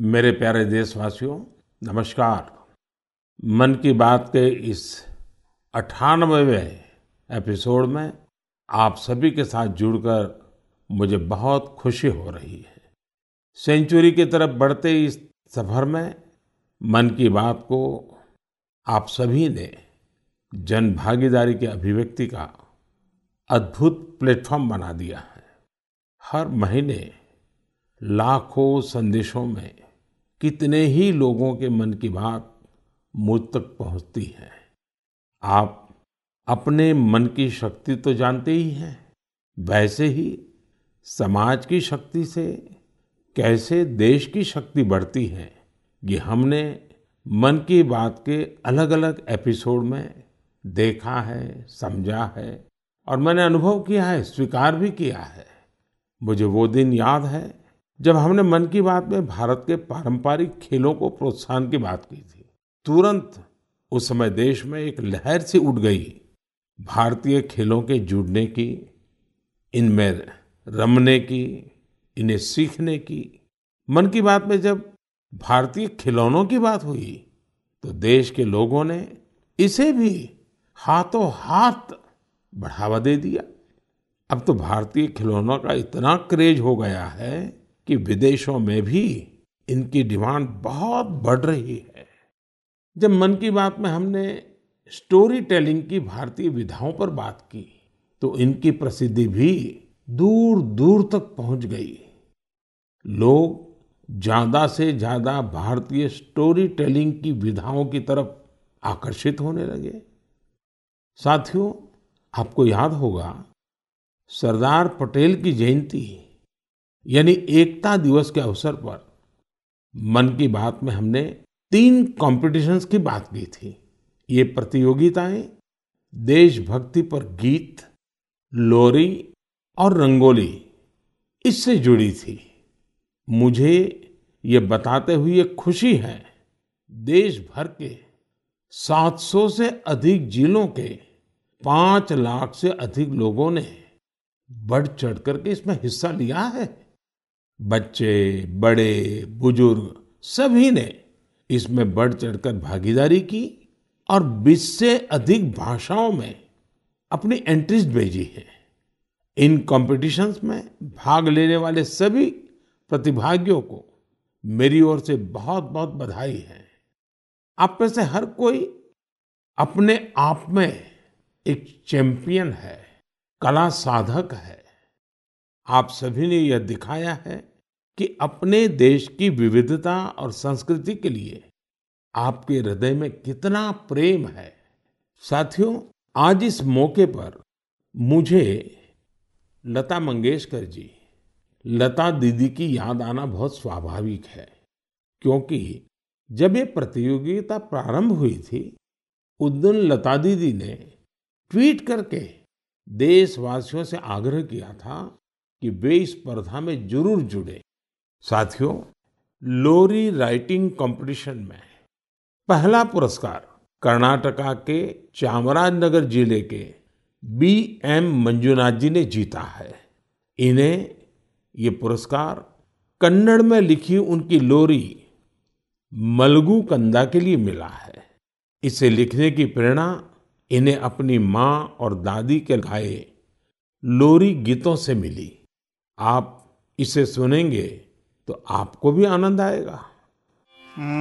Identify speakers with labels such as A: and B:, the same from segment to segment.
A: मेरे प्यारे देशवासियों, नमस्कार। मन की बात के इस 98वें एपिसोड में आप सभी के साथ जुड़कर मुझे बहुत खुशी हो रही है। सेंचुरी की तरफ़ बढ़ते इस सफ़र में मन की बात को आप सभी ने जन भागीदारी के अभिव्यक्ति का अद्भुत प्लेटफॉर्म बना दिया है। हर महीने लाखों संदेशों में कितने ही लोगों के मन की बात मुझ तक पहुँचती है। आप अपने मन की शक्ति तो जानते ही हैं, वैसे ही समाज की शक्ति से कैसे देश की शक्ति बढ़ती है, ये हमने मन की बात के अलग अलग एपिसोड में देखा है, समझा है और मैंने अनुभव किया है, स्वीकार भी किया है। मुझे वो दिन याद है जब हमने मन की बात में भारत के पारंपरिक खेलों को प्रोत्साहन की बात की थी, तुरंत उस समय देश में एक लहर सी उठ गई। भारतीय खेलों के जुड़ने की, इनमें रमने की, इन्हें सीखने की। मन की बात में जब भारतीय खिलौनों की बात हुई तो देश के लोगों ने इसे भी हाथों हाथ बढ़ावा दे दिया। अब तो भारतीय खिलौनों का इतना क्रेज हो गया है कि विदेशों में भी इनकी डिमांड बहुत बढ़ रही है। जब मन की बात में हमने स्टोरी टेलिंग की भारतीय विधाओं पर बात की तो इनकी प्रसिद्धि भी दूर दूर तक पहुँच गई। लोग ज़्यादा से ज़्यादा भारतीय स्टोरी टेलिंग की विधाओं की तरफ़ आकर्षित होने लगे। साथियों, आपको याद होगा, सरदार पटेल की जयंती यानी एकता दिवस के अवसर पर मन की बात में हमने तीन कॉम्पिटिशन्स की बात की थी। ये प्रतियोगिताएँ, देशभक्ति पर गीत, लोरी और रंगोली, इससे जुड़ी थी। मुझे ये बताते हुए खुशी है देश भर के 700 से अधिक जिलों के पाँच लाख से अधिक लोगों ने बढ़ चढ़ करके इसमें हिस्सा लिया है। बच्चे, बड़े, बुज़ुर्ग, सभी ने इसमें बढ़ चढ़कर भागीदारी की और 20 से अधिक भाषाओं में अपनी एंट्रीज भेजी है। इन कॉम्पिटिशन्स में भाग लेने वाले सभी प्रतिभागियों को मेरी ओर से बहुत बहुत बधाई है। आप में से हर कोई अपने आप में एक चैंपियन है, कला साधक है। आप सभी ने यह दिखाया है कि अपने देश की विविधता और संस्कृति के लिए आपके हृदय में कितना प्रेम है। साथियों, आज इस मौके पर मुझे लता मंगेशकर जी, लता दीदी की याद आना बहुत स्वाभाविक है, क्योंकि जब ये प्रतियोगिता प्रारंभ हुई थी, उस दिन लता दीदी ने ट्वीट करके देशवासियों से आग्रह किया था कि वे इस स्पर्धा में ज़रूर जुड़े। साथियों, लोरी राइटिंग कंपटीशन में पहला पुरस्कार कर्नाटका के चामराजनगर ज़िले के बी एम मंजुनाथ जी ने जीता है। इन्हें ये पुरस्कार कन्नड़ में लिखी उनकी लोरी मलगू कंदा के लिए मिला है। इसे लिखने की प्रेरणा इन्हें अपनी माँ और दादी के गाए लोरी गीतों से मिली। आप इसे सुनेंगे तो आपको भी आनंद आएगा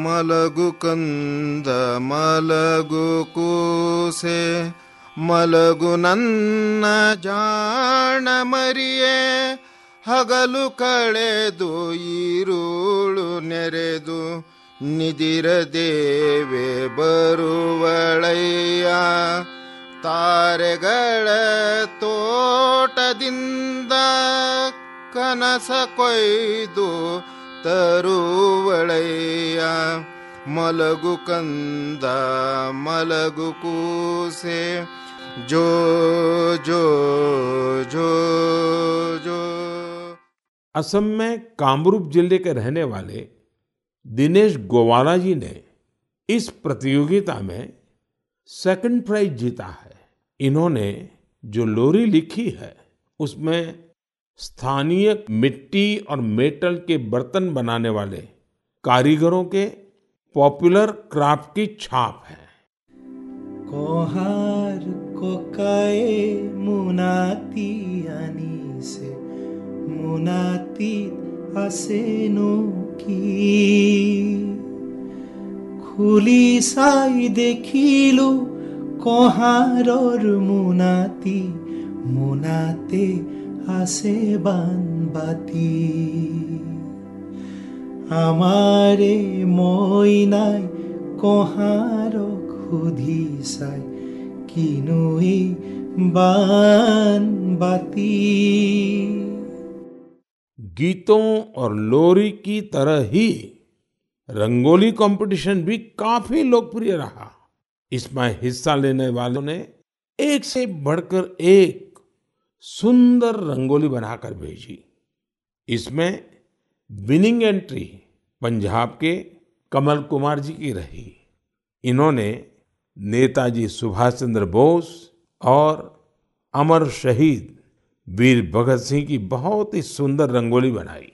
B: मलगु कंद मलगु ಕೂಸೆ ಮಲಗು ನನ್ನ ಜಾಣ ಮರಿಯೇ ಹಗಲು ಕಳೆದು ಈರುಳು ನೆರೆದು ನಿದಿರ ದೇವೆ ಬರುವಳಯ್ಯ ತಾರೆಗಳ ತೋಟದಿಂದ ಕನಸ ಕೊಯ್ದು ತರುವಳಯ್ಯ ಮಲಗು ಕಂದ ಮಲಗು ಕೂಸೆ ಜೋ ಜೋ ಜೋ ಜೋ
A: असम में कामरूप जिले के रहने वाले दिनेश गोवाला जी ने इस प्रतियोगिता में सेकंड प्राइज जीता है इन्होंने जो लोरी लिखी है उसमें स्थानीय मिट्टी और मेटल के बर्तन बनाने वाले कारीगरों के पॉपुलर क्राफ्ट की छाप है
C: कोहार कोकाए मुनाती से मुनाती असेनो की খুলি চাই দেখিলো কহাৰৰ মোনাতি মোনাতে আছে বানবাতি আমাৰে মই নাই কহাৰক সুধি চাই কিনো বানবাতি
A: गीतों और लोरी की तरह ही रंगोली कंपटीशन भी काफी लोकप्रिय रहा इसमें हिस्सा लेने वालों ने एक से बढ़कर एक सुंदर रंगोली बनाकर भेजी। इसमें विनिंग एंट्री पंजाब के कमल कुमार जी की रही। इन्होंने नेताजी सुभाष चंद्र बोस और अमर शहीद वीर भगत सिंह की बहुत ही सुंदर रंगोली बनाई।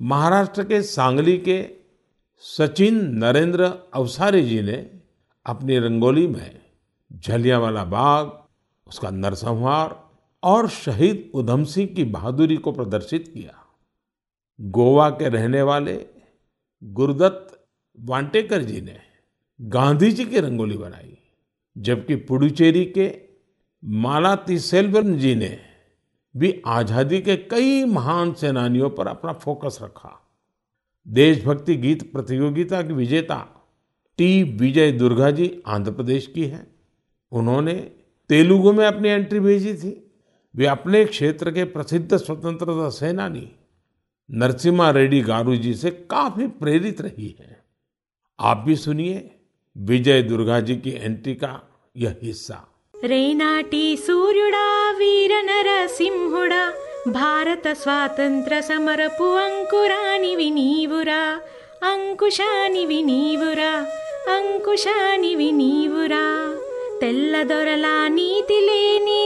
A: महाराष्ट्र के सांगली के सचिन नरेंद्र अवसारी जी ने अपनी रंगोली में झलियावाला बाग, उसका नरसंहार और शहीद उधम सिंह की बहादुरी को प्रदर्शित किया। गोवा के रहने वाले गुरुदत्त वांटेकर जी ने गांधी जी की रंगोली बनाई, जबकि पुडुचेरी के माला तिसेल्वन जी ने भी आज़ादी के कई महान सेनानियों पर अपना फोकस रखा। देशभक्ति गीत प्रतियोगिता की विजेता टी. विजय दुर्गा जी आंध्र प्रदेश की हैं। उन्होंने तेलुगु में अपनी एंट्री भेजी थी। वे अपने क्षेत्र के प्रसिद्ध स्वतंत्रता सेनानी नरसिम्हा रेड्डी गारू जी से काफी प्रेरित रही है आप भी सुनिए विजय दुर्गा जी की एंट्री का यह हिस्सा
D: रेनाटी सूर्युडा वीर नरसिंहुडा భారత స్వాతంత్ర సమరపు అంకురానివి నీవురా అంకుశానివి నీవురా అంకుశానివి నీవురా తెల్లదొరలా నీతి లేని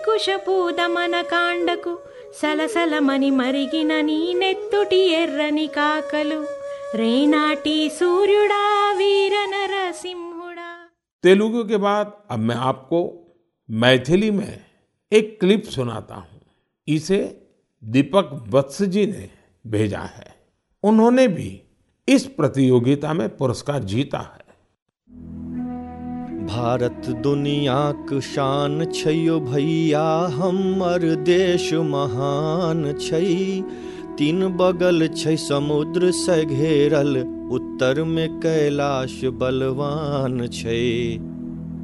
D: నిరంకుశపు దమన కాండకు సలసలమని మరిగిన నీ నెత్తుటి ఎర్రని కాకలు రేనాటి सूर्युडा वीर नरसिंहुडा
A: तेलुगु के बाद अब मैं आपको मैथिली में एक क्लिप सुनाता हूं इसे दीपक वत्स जी ने भेजा है उन्होंने भी इस प्रतियोगिता में पुरस्कार जीता है
C: भारत दुनिया शान छो। तीन बगल छै समुद्र से घेरल उत्तर में कैलाश बलवान छै।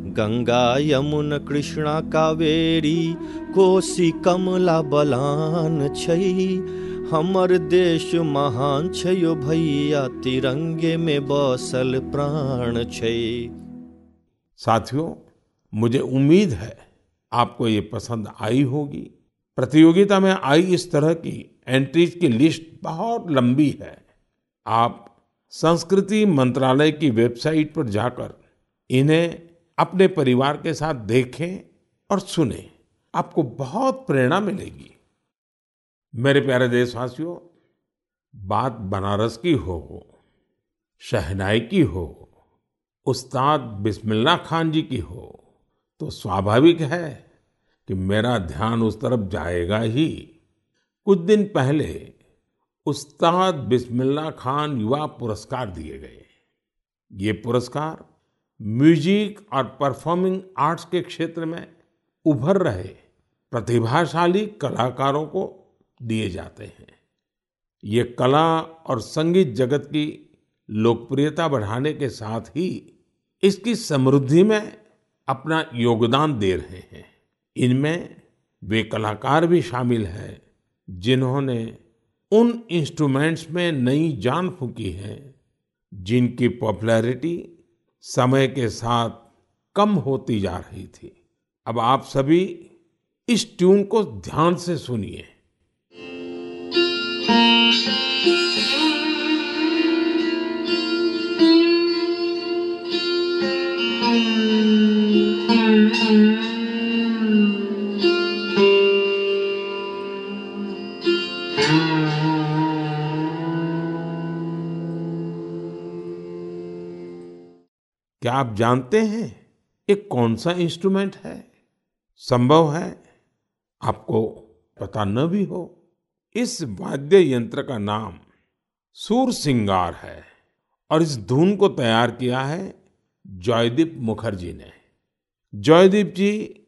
C: गंगा यमुन कृष्णा कावेरी कोसी कमला बलान छै। हमर देश महान छै तिरंगे में बसल प्राण छै
A: साथियों, मुझे उम्मीद है आपको ये पसंद आई होगी। प्रतियोगिता में आई इस तरह की एंट्रीज की लिस्ट बहुत लंबी है। आप संस्कृति मंत्रालय की वेबसाइट पर जाकर इन्हें अपने परिवार के साथ देखें और सुने। आपको बहुत प्रेरणा मिलेगी। मेरे प्यारे देशवासियों, बात बनारस की हो, शहनाई की हो उस्ताद बिस्मिल्ला खान जी की हो तो स्वाभाविक है कि मेरा ध्यान उस तरफ़ जाएगा ही। कुछ दिन पहले उस्ताद बिस्मिल्ला खान युवा पुरस्कार दिए गए। ये पुरस्कार म्यूज़िक और परफॉर्मिंग आर्ट्स के क्षेत्र में उभर रहे प्रतिभाशाली कलाकारों को दिए जाते हैं। ये कला और संगीत जगत की लोकप्रियता बढ़ाने के साथ ही इसकी समृद्धि में अपना योगदान दे रहे हैं। इनमें वे कलाकार भी शामिल हैं, जिन्होंने उन इंस्ट्रूमेंट्स में नई जान फूकी है, जिनकी पॉपुलैरिटी समय के साथ कम होती जा रही थी। अब आप सभी इस ट्यून को ध्यान से सुनिए। आप जानते हैं ये कौन सा इंस्ट्रूमेंट है? संभव है? आपको पता न भी हो। इस वाद्य यंत्र का नाम सूर सिंगार है और इस धुन को तैयार किया है जॉयदीप मुखर्जी ने। जॉयदीप जी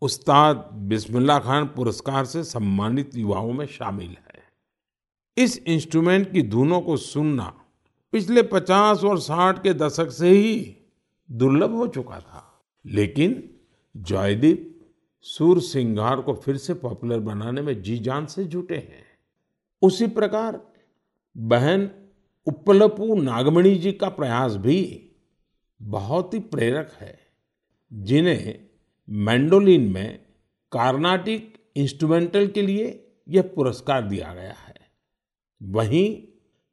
A: उस्ताद बिस्मिल्ला खान पुरस्कार से सम्मानित युवाओं में शामिल है। इस इंस्ट्रूमेंट की धुनों को सुनना पिछले 50 और 60 के दशक से ही दुर्लभ हो चुका था। लेकिन जॉयदीप सुर सिंगार को फिर से पॉपुलर बनाने में जी जान से जुटे हैं। उसी प्रकार बहन उप्पलपू नागमणि जी का प्रयास भी बहुत ही प्रेरक है, जिन्हें मैंडोलिन में कार्नाटिक इंस्ट्रूमेंटल के लिए यह पुरस्कार दिया गया है। वहीं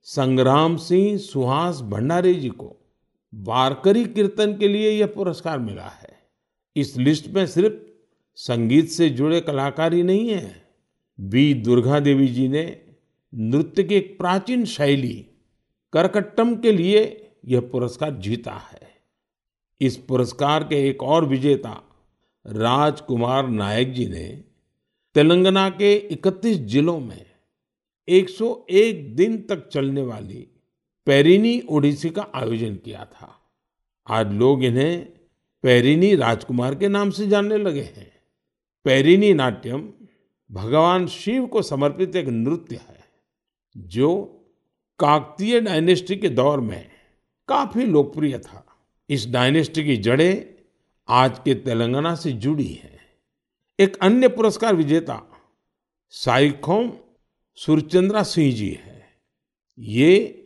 A: संग्राम सिंह सुहास भंडारे जी को वारकरी कीर्तन के लिए यह पुरस्कार मिला है। इस लिस्ट में सिर्फ़ संगीत से जुड़े कलाकार ही नहीं है। वी. दुर्गा देवी जी ने नृत्य की एक प्राचीन शैली करकट्टम के लिए यह पुरस्कार जीता है। इस पुरस्कार के एक और विजेता राजकुमार नायक जी ने तेलंगाना के 31 जिलों में 101 दिन तक चलने वाली पेरिनी ओडिसी का आयोजन किया था। आज लोग इन्हें पेरिनी राजकुमार के नाम से जानने लगे हैं। पेरिनी नाट्यम भगवान शिव को समर्पित एक नृत्य है, जो काकतीय डायनेस्टी के दौर में काफ़ी लोकप्रिय था। इस डायनेस्टी की जड़ें आज के तेलंगाना से जुड़ी हैं। एक अन्य पुरस्कार विजेता साइखोम सुरचंद्रा सिंह जी है। ये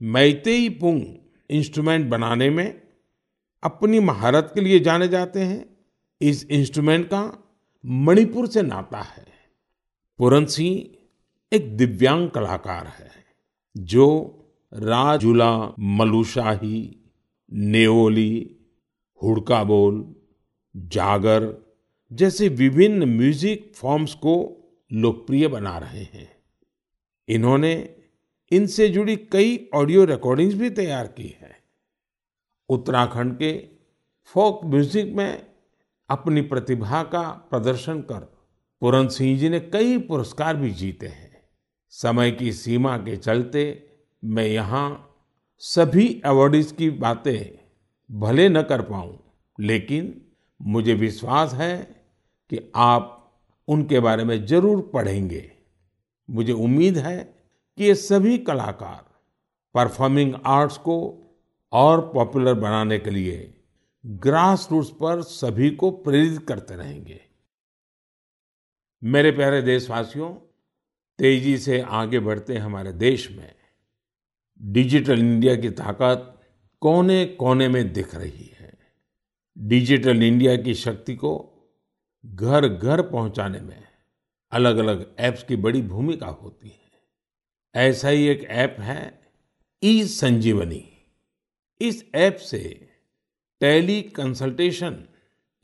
A: मैतेई पुंग इंस्ट्रूमेंट बनाने में अपनी महारत के लिए जाने जाते हैं। इस इंस्ट्रूमेंट का मणिपुर से नाता है। पुरन सिंह एक दिव्यांग कलाकार है, जो राजुला, मलुशाही, नेओली, हुड़का बोल, जागर जैसे विभिन्न म्यूज़िक फॉर्म्स को लोकप्रिय बना रहे हैं। इन्होंने इनसे जुड़ी कई ऑडियो रिकॉर्डिंग्स भी तैयार की है। उत्तराखंड के फोक म्यूज़िक में अपनी प्रतिभा का प्रदर्शन कर पूरन सिंह जी ने कई पुरस्कार भी जीते हैं। समय की सीमा के चलते मैं यहाँ सभी अवार्डीज की बातें भले न कर पाऊँ, लेकिन मुझे विश्वास है कि आप उनके बारे में ज़रूर पढ़ेंगे। मुझे उम्मीद है कि ये सभी कलाकार परफॉर्मिंग आर्ट्स को और पॉपुलर बनाने के लिए ग्रास रूट्स पर सभी को प्रेरित करते रहेंगे। मेरे प्यारे देशवासियों, तेज़ी से आगे बढ़ते हमारे देश में। डिजिटल इंडिया की ताकत कोने कोने में दिख रही है। डिजिटल इंडिया की शक्ति को घर घर पहुँचाने में अलग अलग ऐप्स की बड़ी भूमिका होती है। ऐसा ही एक ऐप है ई संजीवनी इस ऐप से टेली कंसल्टेशन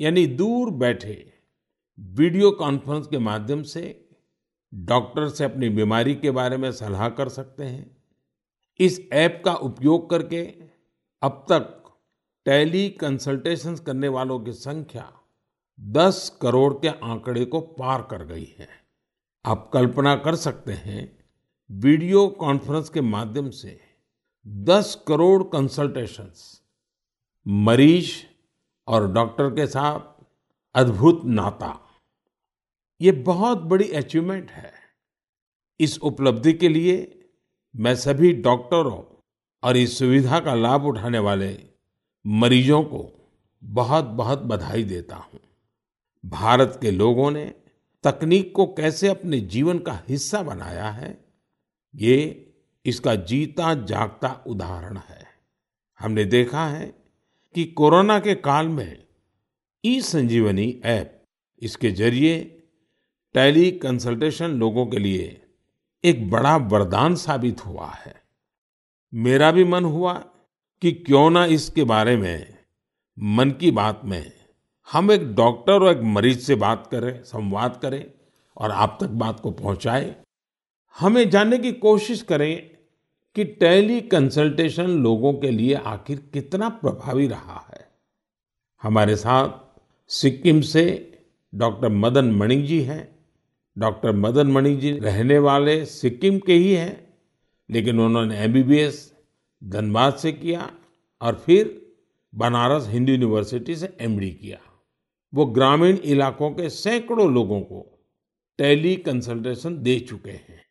A: यानी दूर बैठे वीडियो कॉन्फ्रेंस के माध्यम से डॉक्टर से अपनी बीमारी के बारे में सलाह कर सकते हैं। इस ऐप का उपयोग करके अब तक टेली कंसल्टेशंस करने वालों की संख्या 10 करोड़ के आंकड़े को पार कर गई है। आप कल्पना कर सकते हैं वीडियो कॉन्फ्रेंस के माध्यम से 10 करोड़ कंसल्टेशंस, मरीज़ और डॉक्टर के साथ अद्भुत नाता। ये बहुत बड़ी अचीवमेंट है। इस उपलब्धि के लिए मैं सभी डॉक्टरों और इस सुविधा का लाभ उठाने वाले मरीजों को बहुत बहुत बधाई देता हूँ। भारत के लोगों ने तकनीक को कैसे अपने जीवन का हिस्सा बनाया है ये इसका जीता जागता उदाहरण है। हमने देखा है कि कोरोना के काल में ई संजीवनी ऐप इसके ज़रिए टेली कंसल्टेशन लोगों के लिए एक बड़ा वरदान साबित हुआ है। मेरा भी मन हुआ कि क्यों ना इसके बारे में, मन की बात में, हम एक डॉक्टर और एक मरीज़ से बात करें, संवाद करें और आप तक बात को पहुंचाएँ। हमें जानने की कोशिश करें कि टेली कंसल्टेशन लोगों के लिए आखिर कितना प्रभावी रहा है। हमारे साथ सिक्किम से डॉक्टर मदन मणि जी हैं। डॉक्टर मदन मणि जी रहने वाले सिक्किम के ही हैं, लेकिन उन्होंने एमबीबीएस धनबाद से किया और फिर बनारस हिंदू यूनिवर्सिटी से एमडी किया। वो ग्रामीण इलाकों के सैकड़ों लोगों को टेली कंसल्टेशन दे चुके हैं।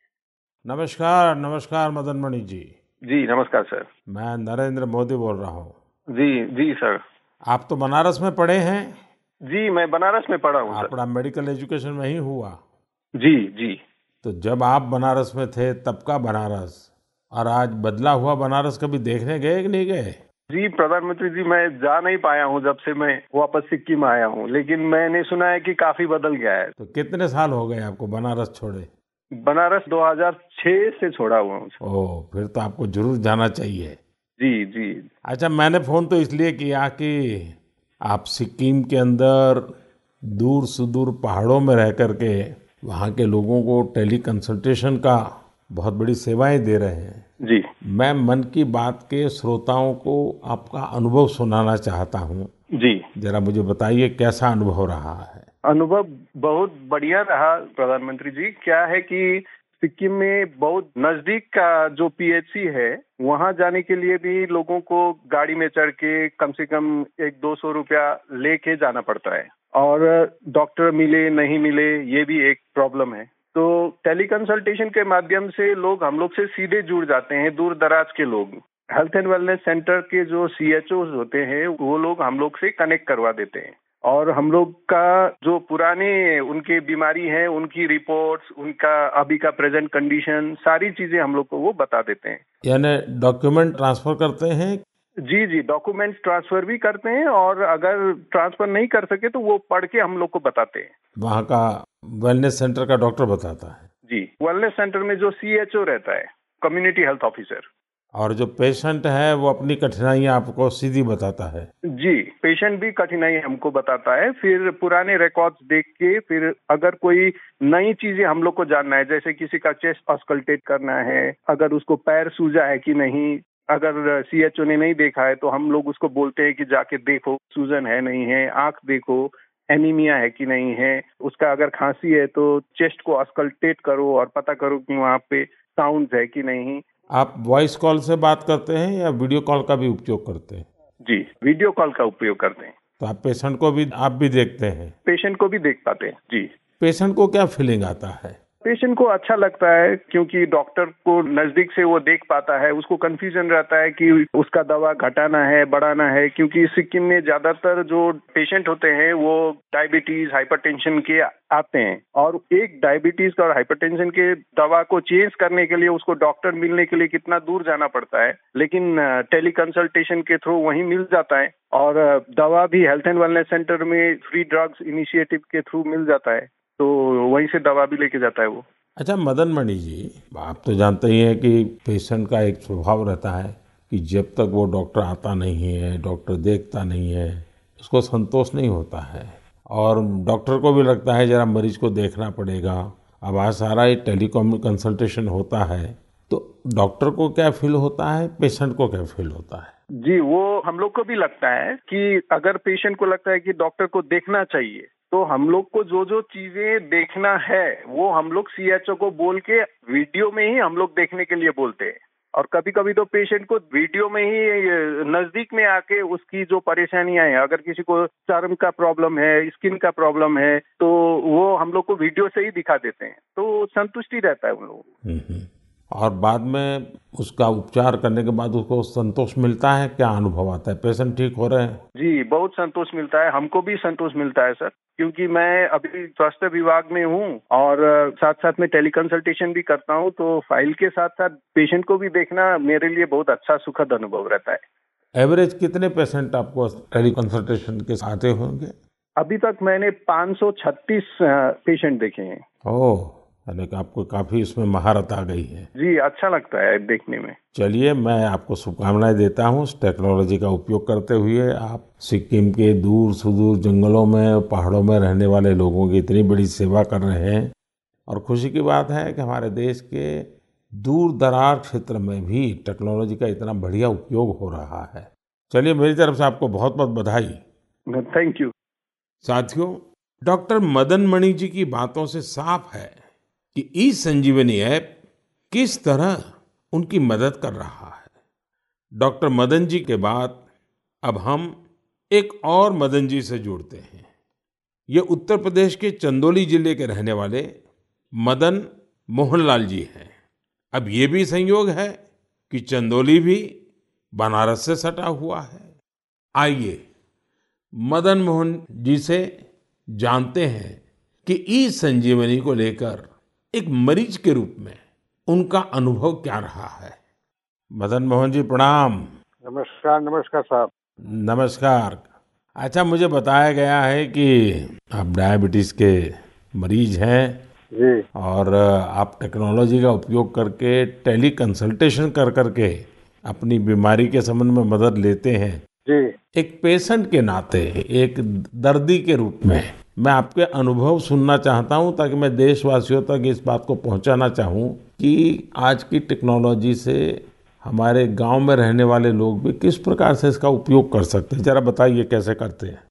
A: नमस्कार नमस्कार मदन मणि जी।
E: जी नमस्कार सर।
A: मैं नरेंद्र मोदी बोल रहा हूँ।
E: जी जी सर।
A: आप तो बनारस में पढ़े हैं?
E: जी मैं बनारस में पढ़ा हूँ
A: आपका मेडिकल एजुकेशन में ही हुआ।
E: जी जी।
A: तो जब आप बनारस में थे तब का बनारस? और आज बदला हुआ बनारस कभी देखने गए कि नहीं गए?
E: जी प्रधानमंत्री जी मैं जा नहीं पाया हूँ जब से मैं वापस सिक्किम आया हूँ लेकिन मैंने सुना है कि काफ़ी बदल गया है।
A: तो कितने साल हो गए आपको बनारस छोड़े?
E: बनारस 2006 से छोड़ा हुआ हूँ सर।
A: ओह फिर तो आपको ज़रूर जाना चाहिए।
E: जी जी।
A: अच्छा मैंने फ़ोन तो इसलिए किया कि आप सिक्किम के अंदर दूर सुदूर पहाड़ों में रह करके वहाँ के लोगों को टेली कंसल्टेशन का बहुत बड़ी सेवाएँ दे रहे हैं।
E: जी।
A: मैं मन की बात के श्रोताओं को आपका अनुभव सुनाना चाहता हूँ।
E: जी।
A: जरा मुझे बताइए कैसा अनुभव रहा है?
E: अनुभव बहुत बढ़िया रहा प्रधानमंत्री जी। क्या है कि सिक्किम में बहुत नज़दीक का जो पीएचसी है, वहाँ जाने के लिए भी लोगों को गाड़ी में चढ़ के कम से कम एक दो सौ रुपया लेके जाना पड़ता है। और डॉक्टर मिले, नहीं मिले, ये भी एक प्रॉब्लम है। तो टेली कंसल्टेशन के माध्यम से लोग, हम लोग से सीधे जुड़ जाते हैं, दूर दराज के लोग। हेल्थ एंड वेलनेस सेंटर के जो सी होते हैं, वो लोग हम लोग से कनेक्ट करवा देते हैं। और हम लोग का जो पुराने उनके बीमारी है उनकी रिपोर्ट्स उनका अभी का प्रेजेंट कंडीशन सारी चीज़ें हम लोग को वो बता देते हैं।
A: यानी डॉक्यूमेंट ट्रांसफ़र करते हैं?
E: जी जी डॉक्यूमेंट्स ट्रांसफ़र भी करते हैं और अगर ट्रांसफ़र नहीं कर सके तो वो पढ़ के हम लोग को बताते हैं।
A: वहाँ का वेलनेस सेंटर का डॉक्टर बताता है।
E: जी वेलनेस सेंटर में जो CHO रहता है कम्युनिटी हेल्थ ऑफिसर
A: और जो पेशेंट है, वो अपनी कठिनाइयाँ आपको सीधी बताता है।
E: जी पेशेंट भी कठिनाई हमको बताता है। फिर पुराने रिकॉर्ड्स देख के, फिर अगर कोई नई चीज़ें हम लोग को जानना है, जैसे किसी का चेस्ट ऑस्कल्टेट करना है, अगर उसको पैर सूजा है कि नहीं, अगर सी एच ओ ने नहीं देखा है तो हम लोग उसको बोलते हैं कि जाके देखो, सूजन है नहीं है, आँख देखो एनीमिया है कि नहीं है, उसका अगर खांसी है तो चेस्ट को ऑस्कल्टेट करो और पता करो कि वहाँ पे साउंड है कि नहीं।
A: आप वॉइस कॉल से बात करते हैं या वीडियो कॉल का भी उपयोग करते हैं?
E: जी वीडियो कॉल का उपयोग करते हैं।
A: तो आप पेशेंट को भी आप भी देखते हैं?
E: पेशेंट को भी देख पाते हैं जी।
A: पेशेंट को क्या फीलिंग आता है?
E: पेशेंट को अच्छा लगता है क्योंकि डॉक्टर को नज़दीक से वो देख पाता है, उसको कंफ्यूजन रहता है कि उसका दवा घटाना है, बढ़ाना है, क्योंकि सिक्किम में ज़्यादातर जो पेशेंट होते हैं वो डायबिटीज़ हाइपरटेंशन के आते हैं। और एक डायबिटीज़ और हाइपरटेंशन के दवा को चेंज करने के लिए, उसको डॉक्टर मिलने के लिए कितना दूर जाना पड़ता है, लेकिन टेली कंसल्टेशन के थ्रू वहीं मिल जाता है। और दवा भी हेल्थ एंड वेलनेस सेंटर में फ्री ड्रग्स इनिशिएटिव के थ्रू मिल जाता है। तो वहीं से दवा भी लेके जाता है वो।
A: अच्छा मदन मणि जी, आप तो जानते ही हैं कि पेशेंट का एक स्वभाव रहता है कि जब तक वो डॉक्टर आता नहीं है डॉक्टर देखता नहीं है, उसको संतोष नहीं होता है। और डॉक्टर को भी लगता है जरा मरीज़ को देखना पड़ेगा। अब आज सारा ये टेलीकॉम कंसल्टेशन होता है। तो डॉक्टर को क्या फील होता है? पेशेंट को क्या फील होता है?
E: जी वो हम लोग को भी लगता है कि अगर पेशेंट को लगता है कि डॉक्टर को देखना चाहिए तो हम लोग को जो जो चीज़ें देखना है वो हम लोग सीएचओ को बोल के वीडियो में ही हम लोग देखने के लिए बोलते हैं। और कभी कभी तो पेशेंट को वीडियो में ही नज़दीक में आके उसकी जो परेशानियाँ हैं अगर किसी को चर्म का प्रॉब्लम है स्किन का प्रॉब्लम है तो वो हम लोग को वीडियो से ही दिखा देते हैं। तो संतुष्टि रहता है उन लोगों को।
A: हम्म, हम्म। और बाद में उसका उपचार करने के बाद उसको संतोष मिलता है क्या अनुभव आता है? पेशेंट ठीक हो रहे हैं?
E: जी बहुत संतोष मिलता है। हमको भी संतोष मिलता है सर क्योंकि मैं अभी स्वास्थ्य विभाग में हूँ और साथ साथ में टेली कंसल्टेशन भी करता हूँ तो फ़ाइल के साथ साथ पेशेंट को भी देखना मेरे लिए बहुत अच्छा सुखद अनुभव रहता है।
A: एवरेज कितने पेशेंट आपको टेली कंसल्टेशन के आते होंगे?
E: अभी तक मैंने 536 पेशेंट देखे हैं।
A: ओह। यानी कि आपको काफ़ी इसमें महारत आ गई है।
E: जी अच्छा लगता है देखने में।
A: चलिए मैं आपको शुभकामनाएँ देता हूँ। टेक्नोलॉजी का उपयोग करते हुए आप सिक्किम के दूर सुदूर जंगलों में पहाड़ों में रहने वाले लोगों की इतनी बड़ी सेवा कर रहे हैं। और खुशी की बात है कि हमारे देश के दूर दरार क्षेत्र में भी टेक्नोलॉजी का इतना बढ़िया उपयोग हो रहा है। चलिए मेरी तरफ़ से आपको बहुत बहुत बधाई।
E: थैंक यू
A: साथियों डॉक्टर मदन मणि जी की बातों से साफ़ है। कि ई संजीवनी ऐप किस तरह उनकी मदद कर रहा है। डॉक्टर मदन जी के बाद अब हम एक और मदन जी से जुड़ते हैं। ये उत्तर प्रदेश के चंदौली ज़िले के रहने वाले मदन मोहनलाल जी हैं। अब ये भी संयोग है कि चंदौली भी बनारस से सटा हुआ है। आइए मदन मोहन जी से जानते हैं कि ई संजीवनी को लेकर एक मरीज़ के रूप में उनका अनुभव क्या रहा है? मदन मोहन जी प्रणाम।
F: नमस्कार नमस्कार साहब।
A: नमस्कार। अच्छा मुझे बताया गया है कि आप डायबिटीज़ के मरीज़ हैं
F: जी।
A: और आप टेक्नोलॉजी का उपयोग करके टेली कंसल्टेशन कर करके अपनी बीमारी के संबंध में मदद लेते हैं।
F: जी।
A: एक पेशेंट के नाते एक दर्दी के रूप में मैं आपके अनुभव सुनना चाहता हूँ ताकि मैं देशवासियों तक इस बात को पहुंचाना चाहूँ कि आज की टेक्नोलॉजी से हमारे गाँव में रहने वाले लोग भी किस प्रकार से इसका उपयोग कर सकते हैं? जरा बताइए कैसे करते हैं।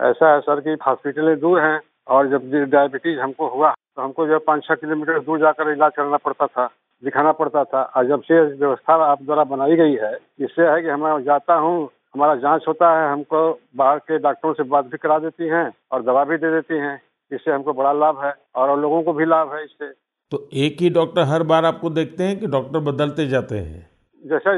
F: ऐसा है सर कि हॉस्पिटलें दूर हैं और जब डायबिटीज़ हमको हुआ तो हमको जो पाँच छः किलोमीटर दूर जाकर इलाज करना पड़ता था, दिखाना पड़ता था। और जब से व्यवस्था आप द्वारा बनाई गई है, इससे है कि मैं जाता हूँ हमारा जाँच होता है हमको बाहर के डॉक्टरों से बात भी करा देती हैं और दवा भी दे देती हैं इससे हमको बड़ा लाभ है और लोगों को भी लाभ है इससे।
A: तो एक ही डॉक्टर हर बार आपको देखते हैं कि डॉक्टर बदलते जाते हैं?
F: जैसे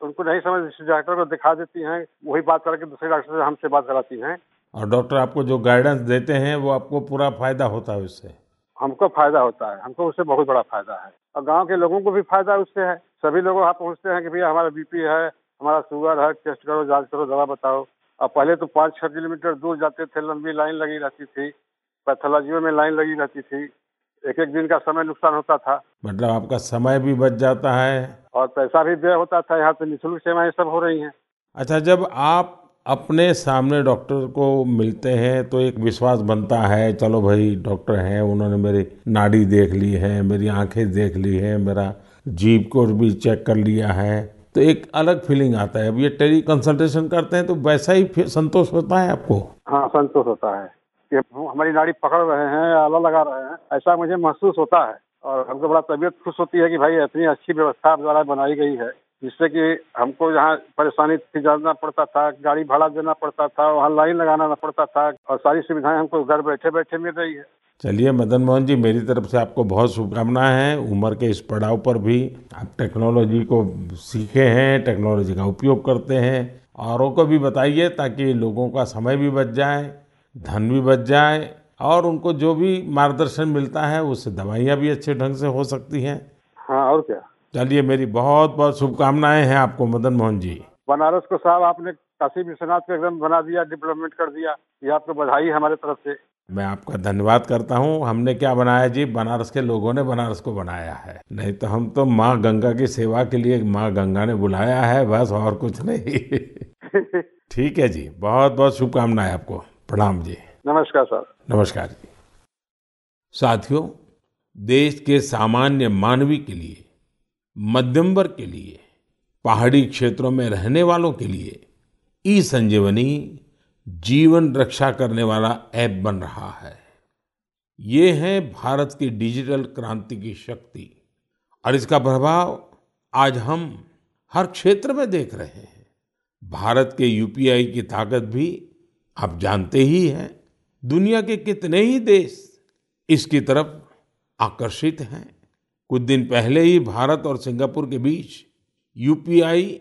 F: उनको नहीं समझ जिस डॉक्टर को दिखा देती हैं वही बात करके दूसरे डॉक्टर से हमसे बात कराती हैं।
A: और डॉक्टर आपको जो गाइडेंस देते हैं वो आपको पूरा फ़ायदा होता है उससे?
F: हमको फ़ायदा होता है हमको उससे बहुत बड़ा फ़ायदा है। और गाँव के लोगों को भी फ़ायदा उससे है। सभी लोग वहाँ पहुँचते हैं कि भैया हमारा बीपी है हमारा शुगर है टेस्ट करो जाँच करो दवा बताओ। और पहले तो पाँच छः किलोमीटर दूर जाते थे लंबी लाइन लगी रहती थी पैथोलॉजियों में लाइन लगी रहती थी। एक एक दिन का समय नुकसान होता था।
A: मतलब आपका समय भी बच जाता है।
F: और पैसा भी व्यय होता था यहाँ तो निःशुल्क सेवाएँ सब हो रही हैं।
A: अच्छा जब आप अपने सामने डॉक्टर को मिलते हैं तो एक विश्वास बनता है चलो भाई डॉक्टर हैं उन्होंने मेरी नाड़ी देख ली है मेरी आँखें देख ली है मेरा जीभ को भी चेक कर लिया है। तो एक अलग फीलिंग आता है। अब ये टेली कंसल्टेशन करते हैं तो वैसा ही संतोष होता है आपको?
F: हाँ संतोष होता है। कि हमारी नाड़ी पकड़ रहे हैं, आला लगा रहे हैं, ऐसा मुझे महसूस होता है। और हमको बड़ा तबीयत खुश होती है कि भाई इतनी अच्छी व्यवस्था द्वारा बनाई गई है। जिससे कि हमको जहाँ परेशानी थी जाना पड़ता था गाड़ी भाड़ा देना पड़ता था वहाँ लाइन लगाना पड़ता था और सारी सुविधाएँ हमको घर बैठे बैठे मिल रही है।
A: चलिए मदन मोहन जी मेरी तरफ़ से आपको बहुत शुभकामनाएँ हैं। उम्र के इस पड़ाव पर भी आप टेक्नोलॉजी को सीखे हैं टेक्नोलॉजी का उपयोग करते हैं। औरों को भी बताइए ताकि लोगों का समय भी बच जाए धन भी बच जाए और उनको जो भी मार्गदर्शन मिलता है उससे दवाइयाँ भी अच्छे ढंग से हो सकती हैं।
F: हाँ और क्या?
A: चलिए मेरी बहुत बहुत शुभकामनाएँ हैं आपको मदन मोहन जी।
F: बनारस को साहब आपने काशी विश्वनाथ को एकदम बना दिया डेवलपमेंट कर दिया ये आपको बधाई हमारे तरफ़ से।
A: मैं आपका धन्यवाद करता हूँ। हमने क्या बनाया जी? बनारस के लोगों ने बनारस को बनाया है। नहीं तो हम तो माँ गंगा की सेवा के लिए माँ गंगा ने बुलाया है बस और कुछ नहीं। ठीक है जी बहुत बहुत शुभकामनाएँ आपको। प्रणाम जी।
F: नमस्कार सर।
A: नमस्कार जी। साथियों देश के सामान्य मानवी के लिए मध्यम वर्ग के लिए, पहाड़ी क्षेत्रों में रहने वालों के लिए ई संजीवनी जीवन रक्षा करने वाला ऐप बन रहा है। ये है भारत की डिजिटल क्रांति की शक्ति और इसका प्रभाव आज हम हर क्षेत्र में देख रहे हैं। भारत के यूपीआई की ताकत भी आप जानते ही हैं, दुनिया के कितने ही देश इसकी तरफ़ आकर्षित हैं। कुछ दिन पहले ही भारत और सिंगापुर के बीच UPI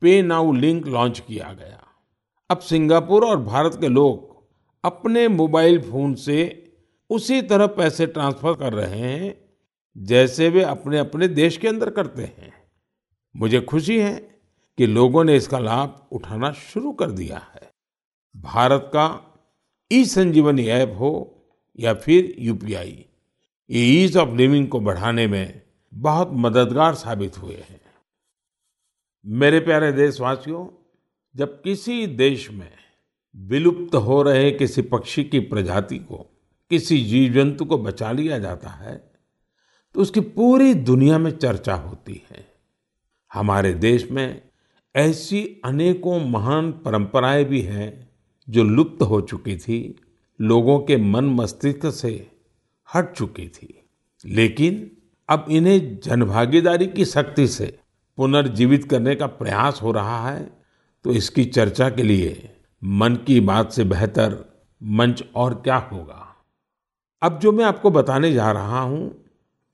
A: pay now link launch किया गया। अब सिंगापुर और भारत के लोग अपने मोबाइल फ़ोन से उसी तरह पैसे ट्रांसफ़र कर रहे हैं, जैसे वे अपने अपने देश के अंदर करते हैं। मुझे खुशी है कि लोगों ने इसका लाभ उठाना शुरू कर दिया है। भारत का ई संजीवनी ऐप हो या फिर यूपीआई। ये ईज ऑफ़ लिविंग को बढ़ाने में बहुत मददगार साबित हुए हैं। मेरे प्यारे देशवासियों, जब किसी देश में विलुप्त हो रहे किसी पक्षी की प्रजाति को, किसी जीव जंतु को बचा लिया जाता है तो उसकी पूरी दुनिया में चर्चा होती है। हमारे देश में ऐसी अनेकों महान परंपराएँ भी हैं जो लुप्त हो चुकी थी। लोगों के मन मस्तिष्क से हट चुकी थी। लेकिन अब इन्हें जनभागीदारी की शक्ति से पुनर्जीवित करने का प्रयास हो रहा है तो इसकी चर्चा के लिए मन की बात से बेहतर मंच और क्या होगा? अब जो मैं आपको बताने जा रहा हूँ,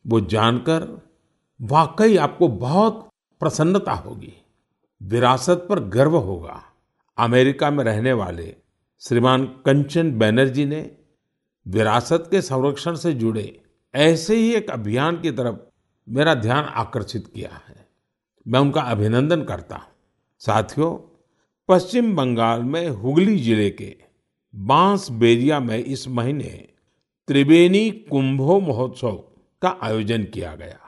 A: वो जानकर वाकई आपको बहुत प्रसन्नता होगी। विरासत पर गर्व होगा। अमेरिका में रहने वाले श्रीमान कंचन बैनर्जी ने विरासत के संरक्षण से जुड़े ऐसे ही एक अभियान की तरफ़ मेरा ध्यान आकर्षित किया है। मैं उनका अभिनंदन करता हूँ। साथियों, पश्चिम बंगाल में हुगली ज़िले के बाँस बेरिया में इस महीने त्रिवेणी कुंभो महोत्सव का आयोजन किया गया।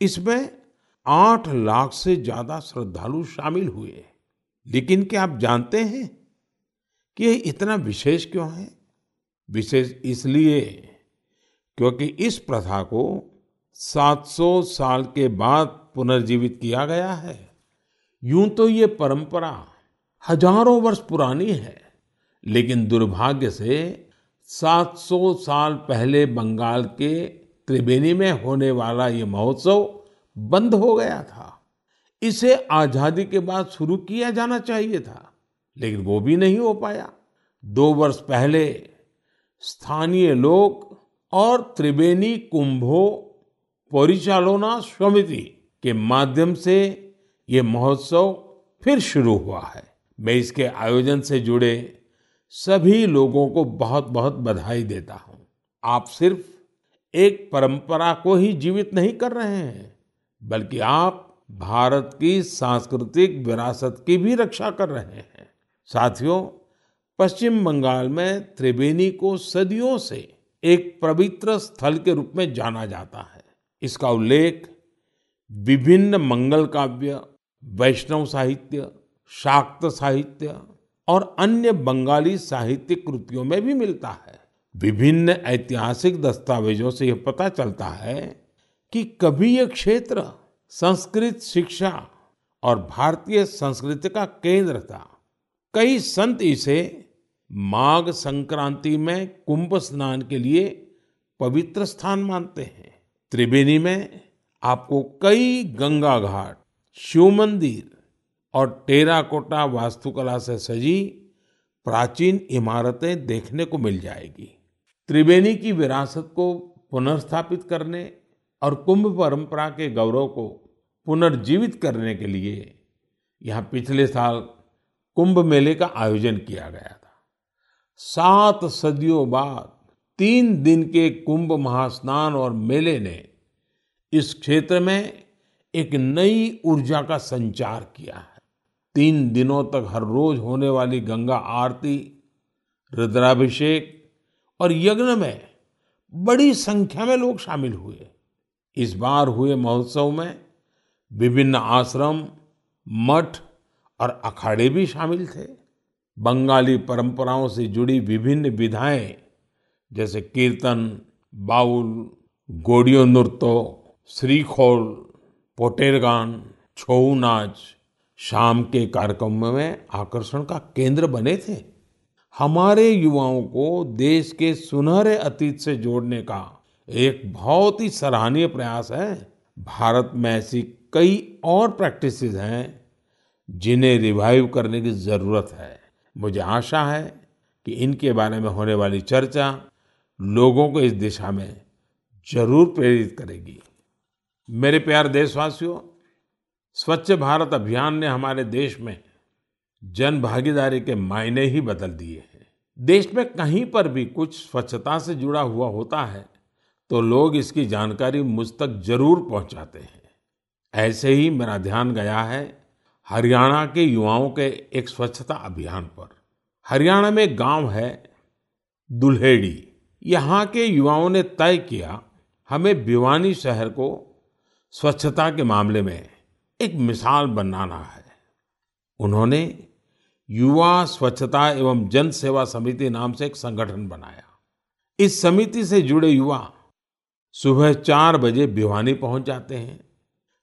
A: इसमें आठ लाख से ज़्यादा श्रद्धालु शामिल हुए। लेकिन क्या आप जानते हैं कि ये इतना विशेष क्यों है? विशेष इसलिए क्योंकि इस प्रथा को 700 साल के बाद पुनर्जीवित किया गया है। यूँ तो ये परंपरा हज़ारों वर्ष पुरानी है, लेकिन दुर्भाग्य से 700 साल पहले बंगाल के त्रिवेणी में होने वाला ये महोत्सव बंद हो गया था। इसे आज़ादी के बाद शुरू किया जाना चाहिए था, लेकिन वो भी नहीं हो पाया। दो वर्ष पहले स्थानीय लोग और त्रिवेणी कुंभो परिचालना समिति के माध्यम से ये महोत्सव फिर शुरू हुआ है। मैं इसके आयोजन से जुड़े सभी लोगों को बहुत बहुत बधाई देता हूँ। आप सिर्फ़ एक परंपरा को ही जीवित नहीं कर रहे हैं, बल्कि आप भारत की सांस्कृतिक विरासत की भी रक्षा कर रहे हैं। साथियों पश्चिम बंगाल में त्रिवेणी को सदियों से एक पवित्र स्थल के रूप में जाना जाता है। इसका उल्लेख विभिन्न मंगल काव्य, वैष्णव साहित्य, शाक्त साहित्य और अन्य बंगाली साहित्यिक कृतियों में भी मिलता है। विभिन्न ऐतिहासिक दस्तावेजों से यह पता चलता है कि कभी यह क्षेत्र संस्कृत शिक्षा और भारतीय संस्कृति का केंद्र था। कई संत इसे माघ संक्रांति में कुंभ स्नान के लिए पवित्र स्थान मानते हैं। त्रिवेणी में आपको कई गंगा घाट, शिव मंदिर और टेराकोटा वास्तुकला से सजी प्राचीन इमारतें देखने को मिल जाएगी। त्रिवेणी की विरासत को पुनर्स्थापित करने और कुंभ परंपरा के गौरव को पुनर्जीवित करने के लिए यहाँ पिछले साल कुंभ मेले का आयोजन किया गया सात सदियों बाद तीन दिन के कुंभ महास्नान और मेले ने इस क्षेत्र में एक नई ऊर्जा का संचार किया है। तीन दिनों तक हर रोज होने वाली गंगा आरती, रुद्राभिषेक और यज्ञ में बड़ी संख्या में लोग शामिल हुए। इस बार हुए महोत्सव में विभिन्न आश्रम, मठ और अखाड़े भी शामिल थे। बंगाली परंपराओं से जुड़ी विभिन्न विधाएँ, जैसे कीर्तन, बाउल, गोडियो नृत्य, श्रीखोल, पोटेर गान, छऊ नाच, शाम के कार्यक्रमों में आकर्षण का केंद्र बने थे। हमारे युवाओं को देश के सुनहरे अतीत से जोड़ने का एक बहुत ही सराहनीय प्रयास है। भारत में ऐसी कई और प्रैक्टिसेस हैं जिन्हें रिवाइव करने की ज़रूरत है। मुझे आशा है कि इनके बारे में होने वाली चर्चा लोगों को इस दिशा में ज़रूर प्रेरित करेगी। मेरे प्यार देशवासियों, स्वच्छ भारत अभियान ने हमारे देश में जन भागीदारी के मायने ही बदल दिए हैं। देश में कहीं पर भी कुछ स्वच्छता से जुड़ा हुआ होता है तो लोग इसकी जानकारी मुझ तक ज़रूर पहुंचाते हैं। ऐसे ही मेरा ध्यान गया है हरियाणा के युवाओं के एक स्वच्छता अभियान पर। हरियाणा में गाँव है दुल्हेड़ी। यहाँ के युवाओं ने तय किया, हमें भिवानी शहर को स्वच्छता के मामले में एक मिसाल बनाना है। उन्होंने युवा स्वच्छता एवं जन सेवा समिति नाम से एक संगठन बनाया। इस समिति से जुड़े युवा सुबह चार बजे भिवानी पहुँच जाते हैं।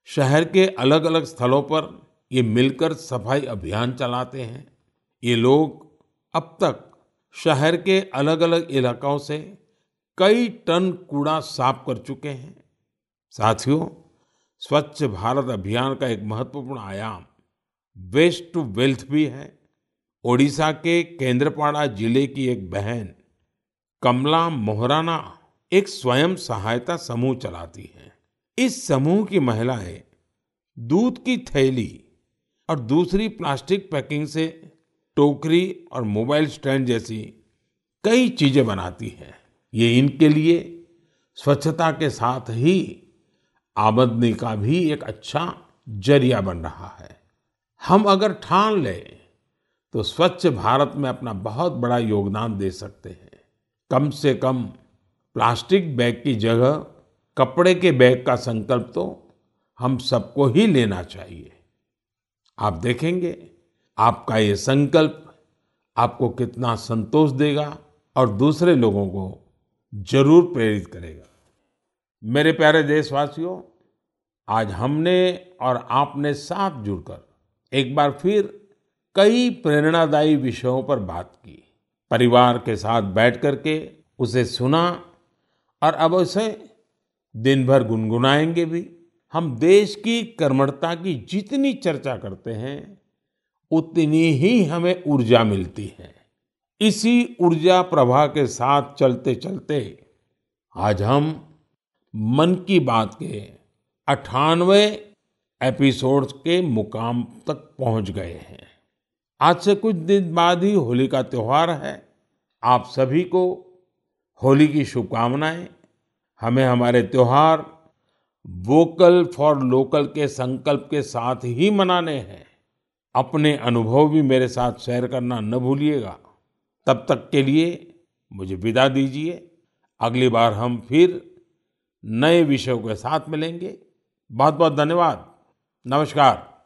A: शहर के अलग अलग स्थलों पर ये मिलकर सफ़ाई अभियान चलाते हैं। ये लोग अब तक शहर के अलग अलग इलाकों से कई टन कूड़ा साफ़ कर चुके हैं। साथियों, स्वच्छ भारत अभियान का एक महत्वपूर्ण आयाम वेस्ट टू वेल्थ भी है। ओडिशा के केंद्रपाड़ा ज़िले की एक बहन कमला मोहराना एक स्वयं सहायता समूह चलाती है। इस समूह की महिलाएँ दूध की थैली और दूसरी प्लास्टिक पैकिंग से टोकरी और मोबाइल स्टैंड जैसी कई चीज़ें बनाती हैं। ये इनके लिए स्वच्छता के साथ ही आमदनी का भी एक अच्छा ज़रिया बन रहा है। हम अगर ठान लें तो स्वच्छ भारत में अपना बहुत बड़ा योगदान दे सकते हैं। कम से कम प्लास्टिक बैग की जगह, कपड़े के बैग का संकल्प तो हम सबको ही लेना चाहिए। आप देखेंगे, आपका ये संकल्प आपको कितना संतोष देगा और दूसरे लोगों को ज़रूर प्रेरित करेगा। मेरे प्यारे देशवासियों, आज हमने और आपने साथ जुड़कर एक बार फिर कई प्रेरणादायी विषयों पर बात की। परिवार के साथ बैठ करके उसे सुना और अब उसे दिन भर गुनगुनाएँगे भी। हम देश की कर्मठता की जितनी चर्चा करते हैं, उतनी ही हमें ऊर्जा मिलती है। इसी ऊर्जा प्रवाह के साथ चलते चलते आज हम मन की बात के अठानवे एपिसोड्स के मुकाम तक पहुँच गए हैं। आज से कुछ दिन बाद ही होली का त्योहार है। आप सभी को होली की शुभकामनाएँ। हमें हमारे त्योहार वोकल फॉर लोकल के संकल्प के साथ ही मनाने हैं। अपने अनुभव भी मेरे साथ शेयर करना न भूलिएगा। तब तक के लिए मुझे विदा दीजिए। अगली बार हम फिर नए विषयों के साथ मिलेंगे। बहुत बहुत धन्यवाद। नमस्कार।